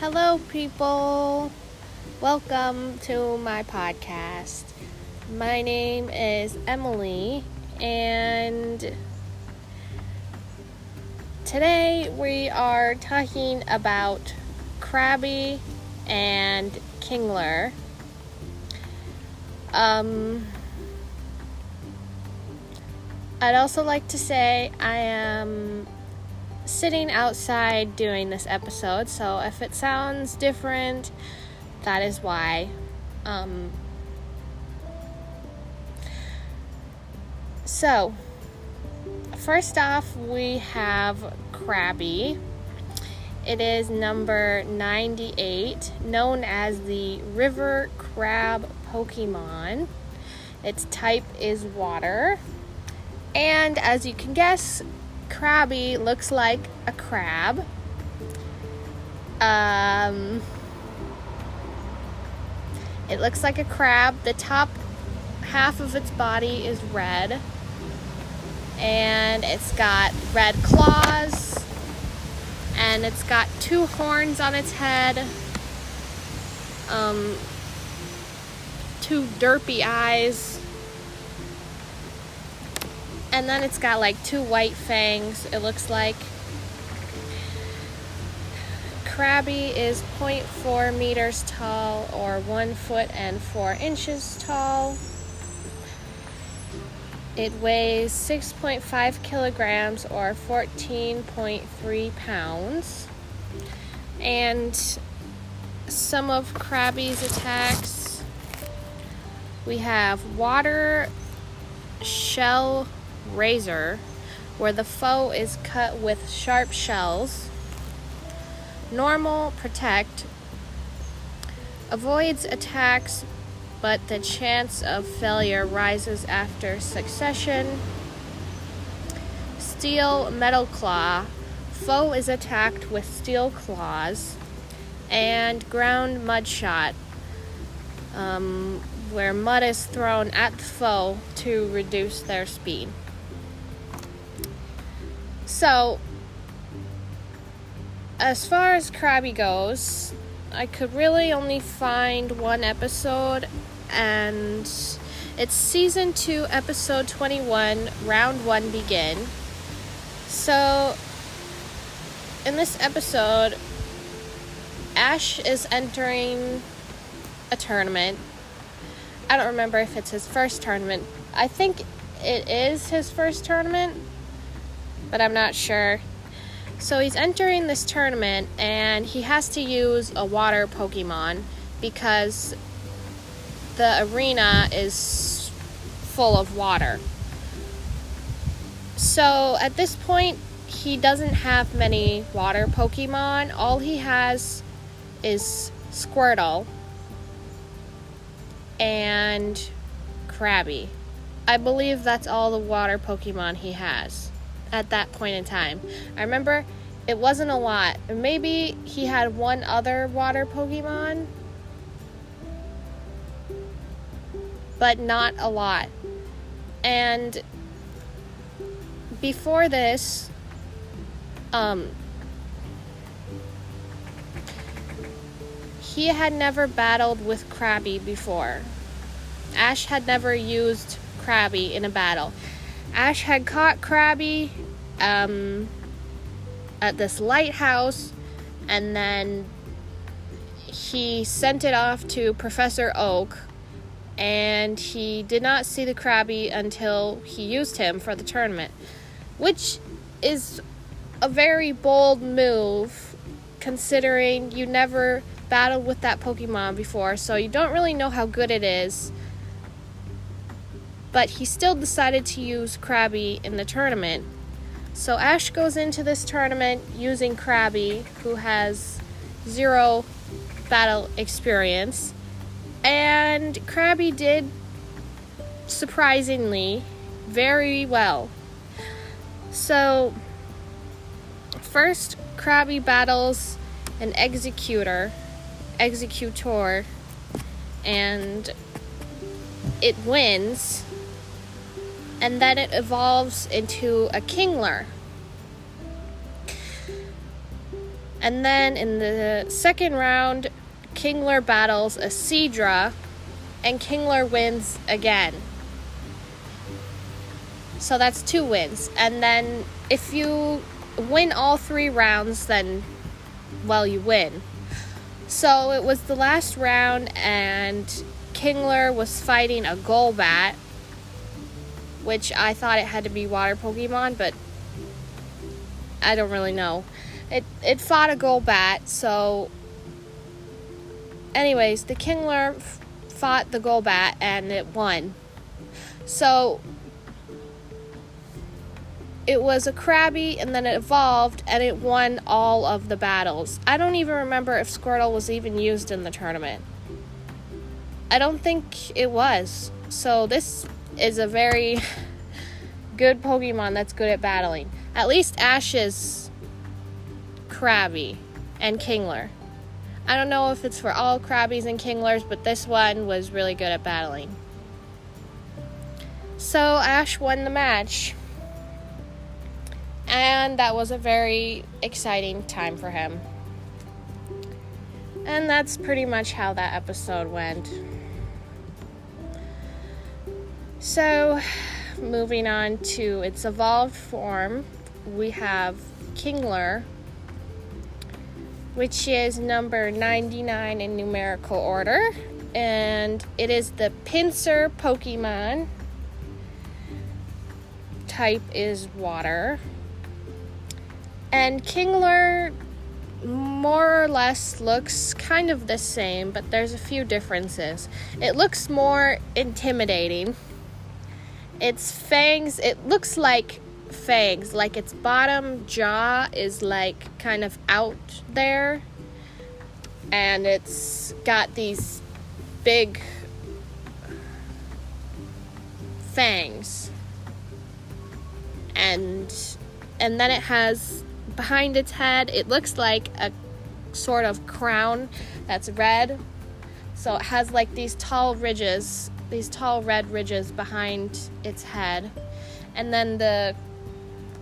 Hello, people. Welcome to my podcast. My name is Emily, and today we are talking about Krabby and Kingler. Um, I'd also like to say I am sitting outside doing this episode, so if it sounds different, that is why. Um, so, first off, we have Krabby. It is number 98, known as the River Crab Pokemon. Its type is water. And as you can guess, Krabby looks like a crab. Um, it looks like a crab. The top half of its body is red. And it's got red claws. And it's got two horns on its head. Um, two derpy eyes and then it's got like two white fangs, it looks like. Krabby is 0.4 meters tall or 1 foot and 4 inches tall. It weighs 6.5 kilograms or 14.3 pounds. And some of Krabby's attacks we have water shell razor, where the foe is cut with sharp shells. Normal protect avoids attacks, but the chance of failure rises after succession. Steel metal claw foe is attacked with steel claws, and ground mud shot. Um, where mud is thrown at the foe to reduce their speed. So, as far as Krabby goes, I could really only find one episode, and it's season 2, episode 21, round 1 begin. So, in this episode, Ash is entering a tournament. I don't remember if it's his first tournament. I think it is his first tournament but I'm not sure. So he's entering this tournament and he has to use a water Pokemon because the arena is full of water. So at this point, he doesn't have many water Pokemon. All he has is Squirtle and Krabby. I believe that's all the water Pokemon he has at that point in time. I remember it wasn't a lot. Maybe he had one other water Pokemon, but not a lot. And before this, um, he had never battled with Krabby before. Ash had never used Krabby in a battle. Ash had caught Krabby um, at this lighthouse, and then he sent it off to Professor Oak, and he did not see the Krabby until he used him for the tournament, which is a very bold move considering you never battled with that Pokemon before, so you don't really know how good it is but he still decided to use Krabby in the tournament. So Ash goes into this tournament using Krabby, who has zero battle experience. And Krabby did surprisingly very well. So, first, Krabby battles an Exeggutor, Exeggutor, and it wins and then it evolves into a kingler. And then in the second round, Kingler battles a Seadra, and Kingler wins again. So that's two wins. And then if you win all three rounds, then, well, you win. So it was the last round, and Kingler was fighting a Golbat, which I thought it had to be water Pokemon, but I don't really know. It it fought a Golbat, so anyways, the Kingler f- fought the Golbat and it won. So it was a Krabby and then it evolved and it won all of the battles. I don't even remember if Squirtle was even used in the tournament. I don't think it was. So this is a very good Pokemon that's good at battling. At least Ash's Krabby and Kingler. I don't know if it's for all Krabbies and Kinglers, but this one was really good at battling. So Ash won the match. And that was a very exciting time for him. And that's pretty much how that episode went. So, moving on to its evolved form, we have Kingler, which is number 99 in numerical order, and it is the pincer Pokemon. Type is water. And Kingler more or less looks kind of the same, but there's a few differences. It looks more intimidating. Its fangs, it looks like fangs, like its bottom jaw is like kind of out there, and it's got these big fangs. And and then it has behind its head, it looks like a sort of crown that's red. So it has like these tall ridges, these tall red ridges behind its head. And then the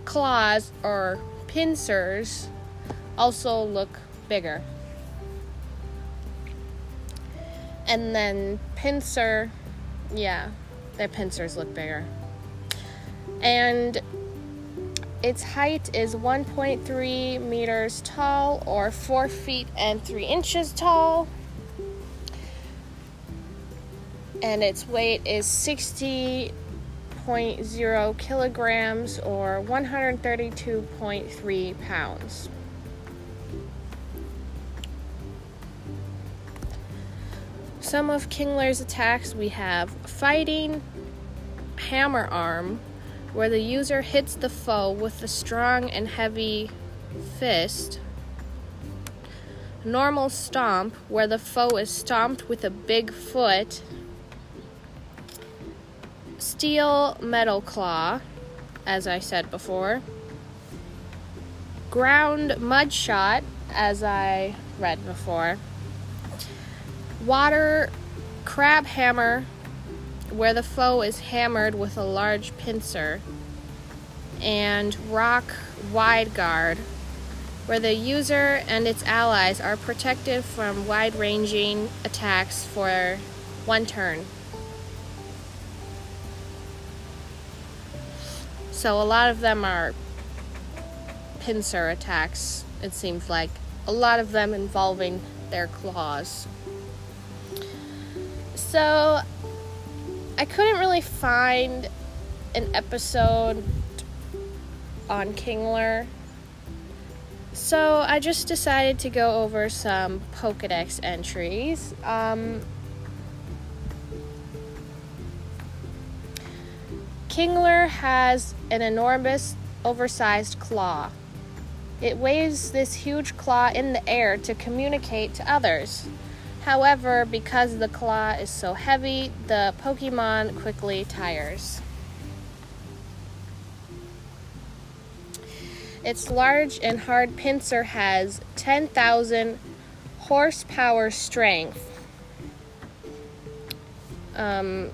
claws or pincers also look bigger. And then pincer, yeah, their pincers look bigger. And its height is 1.3 meters tall or 4 feet and 3 inches tall. And its weight is 60.0 kilograms or 132.3 pounds. Some of Kingler's attacks we have fighting, hammer arm, where the user hits the foe with a strong and heavy fist. Normal stomp, where the foe is stomped with a big foot. Steel metal claw, as I said before. Ground mud shot, as I read before. Water crab hammer, where the foe is hammered with a large pincer, and Rock Wide Guard, where the user and its allies are protected from wide ranging attacks for one turn. So a lot of them are pincer attacks, it seems like. A lot of them involving their claws. So I couldn't really find an episode on Kingler. So I just decided to go over some Pokedex entries. Um, Kingler has an enormous, oversized claw. It waves this huge claw in the air to communicate to others. However, because the claw is so heavy, the Pokemon quickly tires. Its large and hard pincer has 10,000 horsepower strength. Um,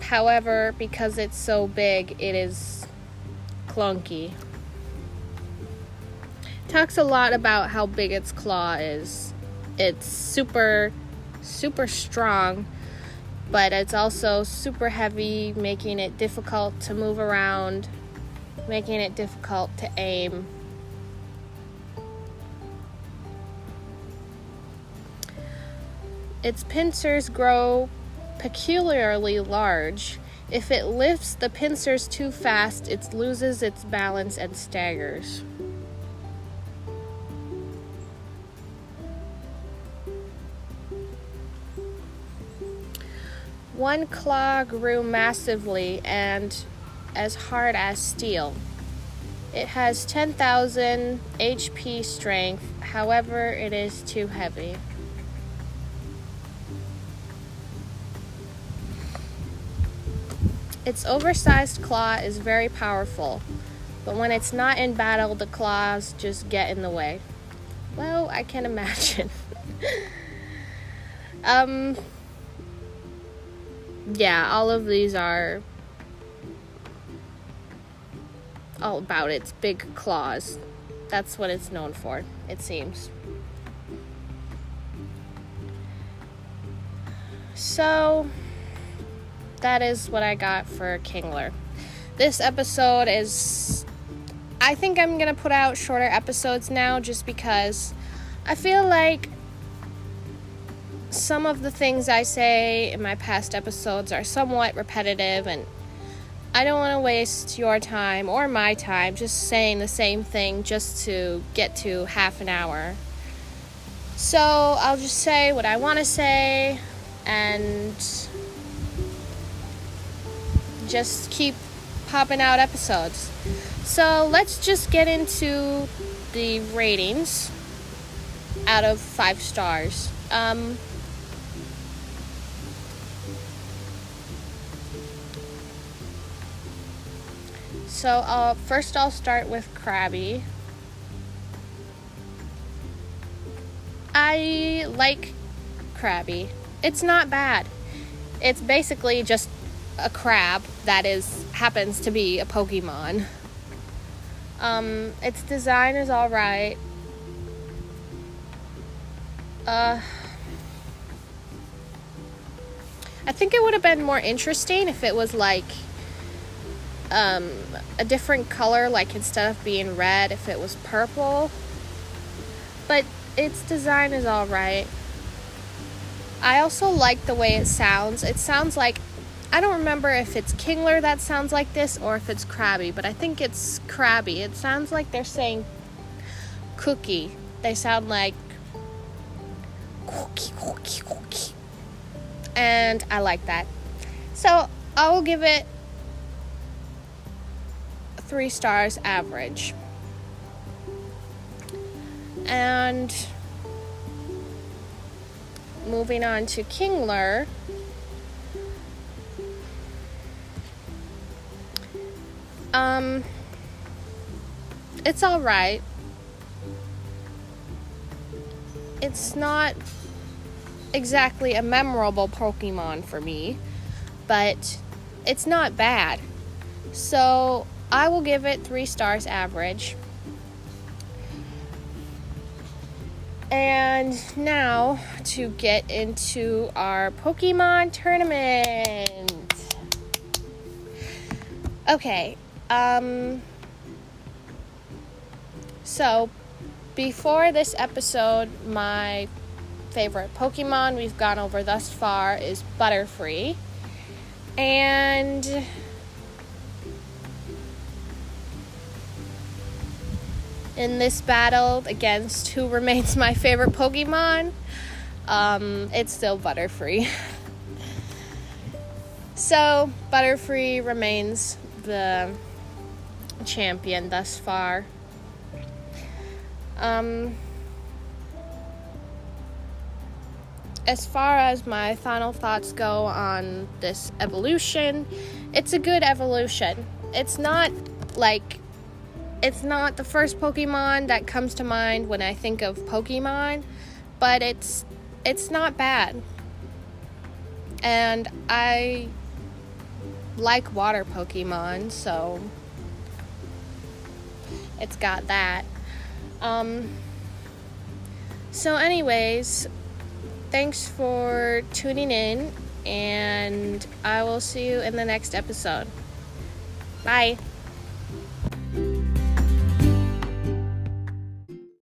however, because it's so big, it is clunky. talks a lot about how big its claw is. It's super, super strong, but it's also super heavy, making it difficult to move around, making it difficult to aim. Its pincers grow peculiarly large. If it lifts the pincers too fast, it loses its balance and staggers. One claw grew massively and as hard as steel. It has 10,000 HP strength, however, it is too heavy. Its oversized claw is very powerful, but when it's not in battle, the claws just get in the way. Well, I can imagine. um, yeah, all of these are all about its big claws. That's what it's known for, it seems. So, that is what I got for Kingler. This episode is. I think I'm gonna put out shorter episodes now just because I feel like some of the things I say in my past episodes are somewhat repetitive and I don't want to waste your time or my time just saying the same thing just to get to half an hour. So I'll just say what I want to say and just keep popping out episodes. So let's just get into the ratings out of five stars. Um, so uh, first I'll start with Krabby. I like Krabby. It's not bad. It's basically just a crab that is happens to be a Pokemon. Um, its design is all right. Uh, I think it would have been more interesting if it was like um, a different color, like instead of being red, if it was purple. But its design is all right. I also like the way it sounds. It sounds like I don't remember if it's Kingler that sounds like this or if it's Krabby, but I think it's Krabby. It sounds like they're saying cookie. They sound like cookie, cookie, cookie. And I like that. So I will give it three stars average. And moving on to Kingler. Um, it's all right. It's not exactly a memorable Pokemon for me, but it's not bad. So I will give it three stars average. And now to get into our Pokemon tournament. Okay, um, so, before this episode, my favorite Pokemon we've gone over thus far is Butterfree. And in this battle against who remains my favorite Pokemon, um, it's still Butterfree. so, Butterfree remains the champion thus far. Um, as far as my final thoughts go on this evolution, it's a good evolution. It's not like it's not the first Pokemon that comes to mind when I think of Pokemon, but it's it's not bad. And I like water Pokemon, so it's got that. Um, so, anyways, thanks for tuning in, and I will see you in the next episode. Bye.